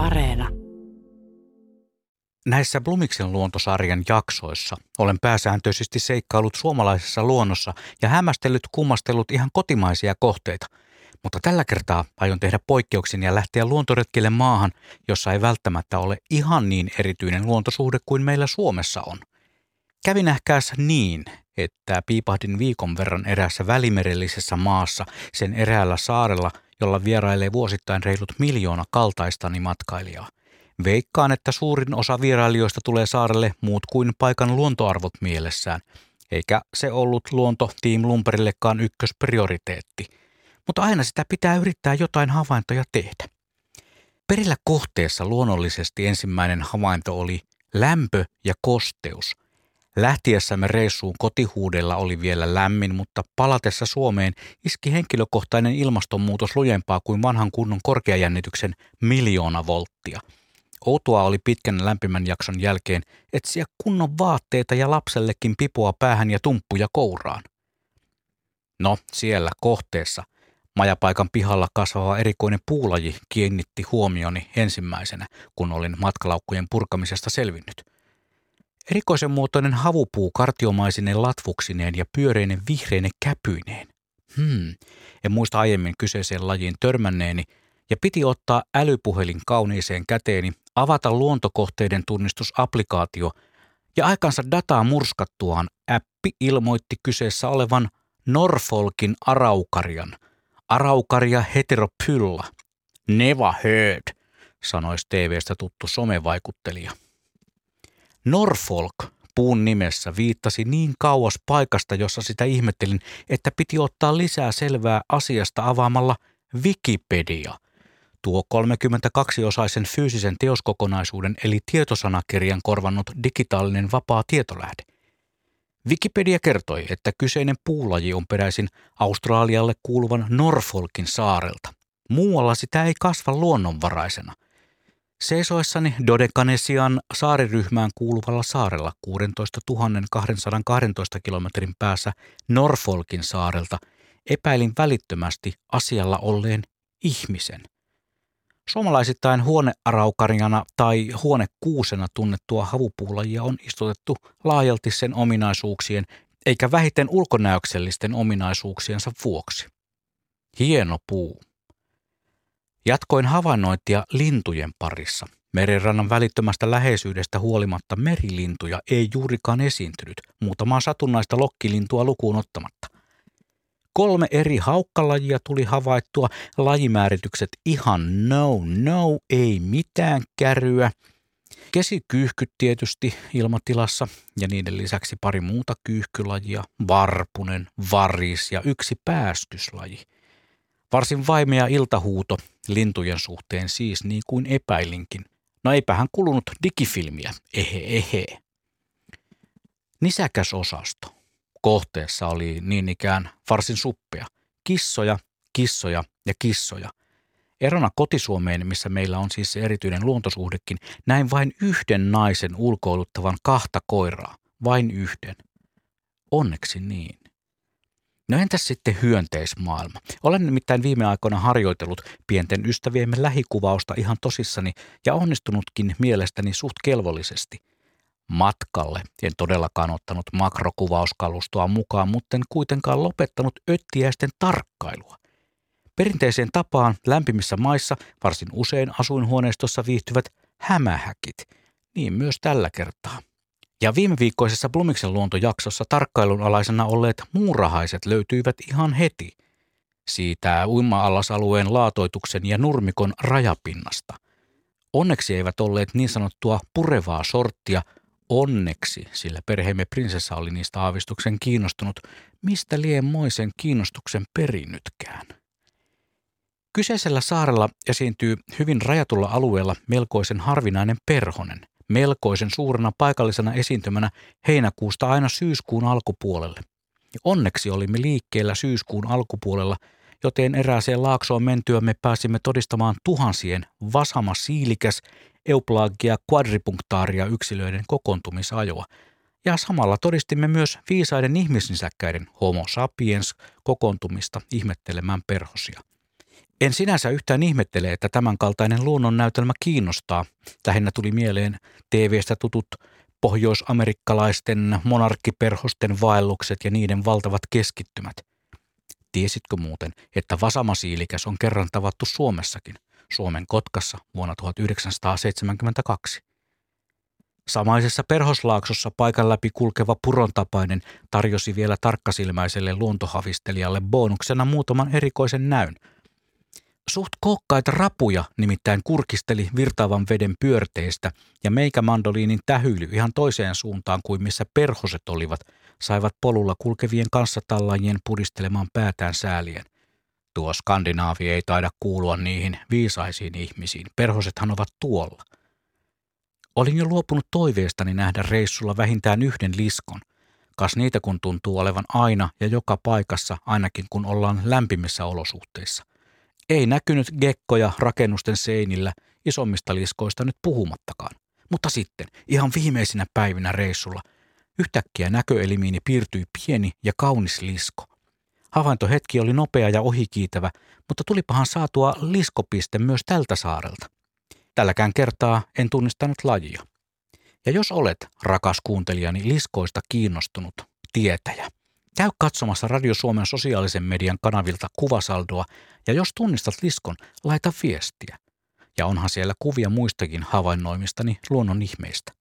Areena. Näissä Blumiksen luontosarjan jaksoissa olen pääsääntöisesti seikkailut suomalaisessa luonnossa ja hämmästellyt kummastellut ihan kotimaisia kohteita. Mutta tällä kertaa aion tehdä poikkeuksen ja lähteä luontoretkille maahan, jossa ei välttämättä ole ihan niin erityinen luontosuhde kuin meillä Suomessa on. Kävin nähkääs niin, että piipahdin viikon verran eräässä välimerellisessä maassa sen eräällä saarella, jolla vierailee vuosittain reilut miljoona kaltaistani matkailijaa. Veikkaan, että suurin osa vierailijoista tulee saarelle muut kuin paikan luontoarvot mielessään, eikä se ollut luonto Team Lumperillekaan ykkösprioriteetti. Mutta aina sitä pitää yrittää jotain havaintoja tehdä. Perillä kohteessa luonnollisesti ensimmäinen havainto oli lämpö ja kosteus – Lähtiessämme reissuun kotihuudella oli vielä lämmin, mutta palatessa Suomeen iski henkilökohtainen ilmastonmuutos lujempaa kuin vanhan kunnon korkeajännityksen miljoona volttia. Outoa oli pitkän lämpimän jakson jälkeen etsiä kunnon vaatteita ja lapsellekin pipoa päähän ja tumppuja kouraan. No, siellä kohteessa majapaikan pihalla kasvava erikoinen puulaji kiinnitti huomioni ensimmäisenä, kun olin matkalaukkujen purkamisesta selvinnyt – Erikoisen muotoinen havupuu kartiomaisinen latvuksineen ja pyöreinen vihreine käpyineen. Hmm, en muista aiemmin kyseiseen lajiin törmänneeni ja piti ottaa älypuhelin kauniiseen käteeni, avata luontokohteiden tunnistusapplikaatio ja aikansa dataa murskattuaan appi ilmoitti kyseessä olevan Norfolkin araukarian. Araukaria heteropylla. Never heard, sanoisi TVstä tuttu somevaikuttelija. Norfolk puun nimessä viittasi niin kauas paikasta, jossa sitä ihmettelin, että piti ottaa lisää selvää asiasta avaamalla Wikipedia. Tuo 32-osaisen fyysisen teoskokonaisuuden eli tietosanakirjan korvannut digitaalinen vapaa tietolähde. Wikipedia kertoi, että kyseinen puulaji on peräisin Australialle kuuluvan Norfolkin saarelta. Muualla sitä ei kasva luonnonvaraisena – Seisoessani Dodekanesian saariryhmään kuuluvalla saarella 16 212 kilometrin päässä Norfolkin saarelta epäilin välittömästi asialla olleen ihmisen. Suomalaisittain huonearaukarjana tai huonekuusena tunnettua havupuulajia on istutettu laajalti sen ominaisuuksien eikä vähiten ulkonäöksellisten ominaisuuksiensa vuoksi. Hieno puu. Jatkoin havainnointia lintujen parissa. Merenrannan välittömästä läheisyydestä huolimatta merilintuja ei juurikaan esiintynyt, muutamaa satunnaista lokkilintua lukuun ottamatta. Kolme eri haukkalajia tuli havaittua, lajimääritykset ihan no, no, ei mitään käryä. Kesikyyhkyt tietysti ilmatilassa ja niiden lisäksi pari muuta kyyhkylajia, varpunen, varis ja yksi pääskyslaji – Varsin vaimea iltahuuto lintujen suhteen siis niin kuin epäilinkin. No eipähän kulunut digifilmiä, ehe ehe. Nisäkäs osasto. Kohteessa oli niin ikään varsin suppea. Kissoja, kissoja ja kissoja. Erona kotisuomeen, missä meillä on siis se erityinen luontosuhdekin, näin vain yhden naisen ulkoiluttavan kahta koiraa. Vain yhden. Onneksi niin. No entäs sitten hyönteismaailma? Olen nimittäin viime aikoina harjoitellut pienten ystäviemme lähikuvausta ihan tosissani ja onnistunutkin mielestäni suht kelvollisesti. Matkalle en todellakaan ottanut makrokuvauskalustoa mukaan, mutta en kuitenkaan lopettanut öttiäisten tarkkailua. Perinteiseen tapaan lämpimissä maissa varsin usein asuinhuoneistossa viihtyvät hämähäkit, niin myös tällä kertaa. Ja viime viikkoisessa Blumiksen luontojaksossa tarkkailun alaisena olleet muurahaiset löytyivät ihan heti siitä uima-allasalueen laatoituksen ja nurmikon rajapinnasta. Onneksi eivät olleet niin sanottua purevaa sorttia, onneksi, sillä perheemme prinsessa oli niistä aavistuksen kiinnostunut, mistä moisen kiinnostuksen perinytkään. Kyseisellä saarella esiintyy hyvin rajatulla alueella melkoisen harvinainen perhonen melkoisen suurena paikallisena esiintymänä heinäkuusta aina syyskuun alkupuolelle. Onneksi olimme liikkeellä syyskuun alkupuolella, joten erääseen laaksoon mentyämme pääsimme todistamaan tuhansien vasama siilikäs euplagia quadripunktaaria yksilöiden kokoontumisajoa. Ja samalla todistimme myös viisaiden ihmisnisäkkäiden homo sapiens kokoontumista ihmettelemään perhosia. En sinänsä yhtään ihmettele, että tämänkaltainen luonnonnäytelmä kiinnostaa. Lähinnä tuli mieleen TV-stä tutut pohjoisamerikkalaisten monarkkiperhosten vaellukset ja niiden valtavat keskittymät. Tiesitkö muuten, että vasamasiilikäs on kerran tavattu Suomessakin, Suomen Kotkassa vuonna 1972? Samaisessa perhoslaaksossa paikan läpi kulkeva purontapainen tarjosi vielä tarkkasilmäiselle luontohavistelijalle bonuksena muutaman erikoisen näyn. Suht kookkaita rapuja nimittäin kurkisteli virtaavan veden pyörteistä ja meikämandoliinin tähyily ihan toiseen suuntaan kuin missä perhoset olivat, saivat polulla kulkevien kanssatallajien pudistelemaan päätään säälien. Tuo Skandinaavi ei taida kuulua niihin viisaisiin ihmisiin, perhosethan ovat tuolla. Olin jo luopunut toiveestani nähdä reissulla vähintään yhden liskon. Kas niitä kun tuntuu olevan aina ja joka paikassa, ainakin kun ollaan lämpimissä olosuhteissa. Ei näkynyt gekkoja rakennusten seinillä, isommista liskoista nyt puhumattakaan. Mutta sitten, ihan viimeisinä päivinä reissulla, yhtäkkiä näköelimiini piirtyi pieni ja kaunis lisko. Havaintohetki oli nopea ja ohikiitävä, mutta tulipahan saatua liskopiste myös tältä saarelta. Tälläkään kertaa en tunnistanut lajia. Ja jos olet, rakas kuuntelijani, liskoista kiinnostunut tietäjä, käy katsomassa Radio Suomen sosiaalisen median kanavilta kuvasaldoa ja jos tunnistat liskon, laita viestiä. Ja onhan siellä kuvia muistakin havainnoimistani luonnon ihmeistä.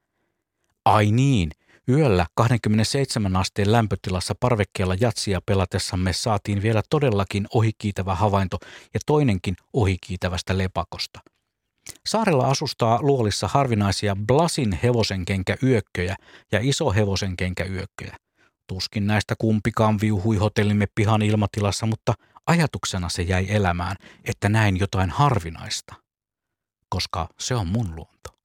Ai niin, yöllä 27 asteen lämpötilassa parvekkeella jatsia pelatessamme saatiin vielä todellakin ohikiitävä havainto ja toinenkin ohikiitävästä lepakosta – Saarella asustaa luolissa harvinaisia Blasin hevosenkenkäyökköjä ja iso hevosenkenkäyökköjä. Tuskin näistä kumpikaan viuhui hotellimme pihan ilmatilassa, mutta ajatuksena se jäi elämään, että näin jotain harvinaista. Koska se on mun luonto.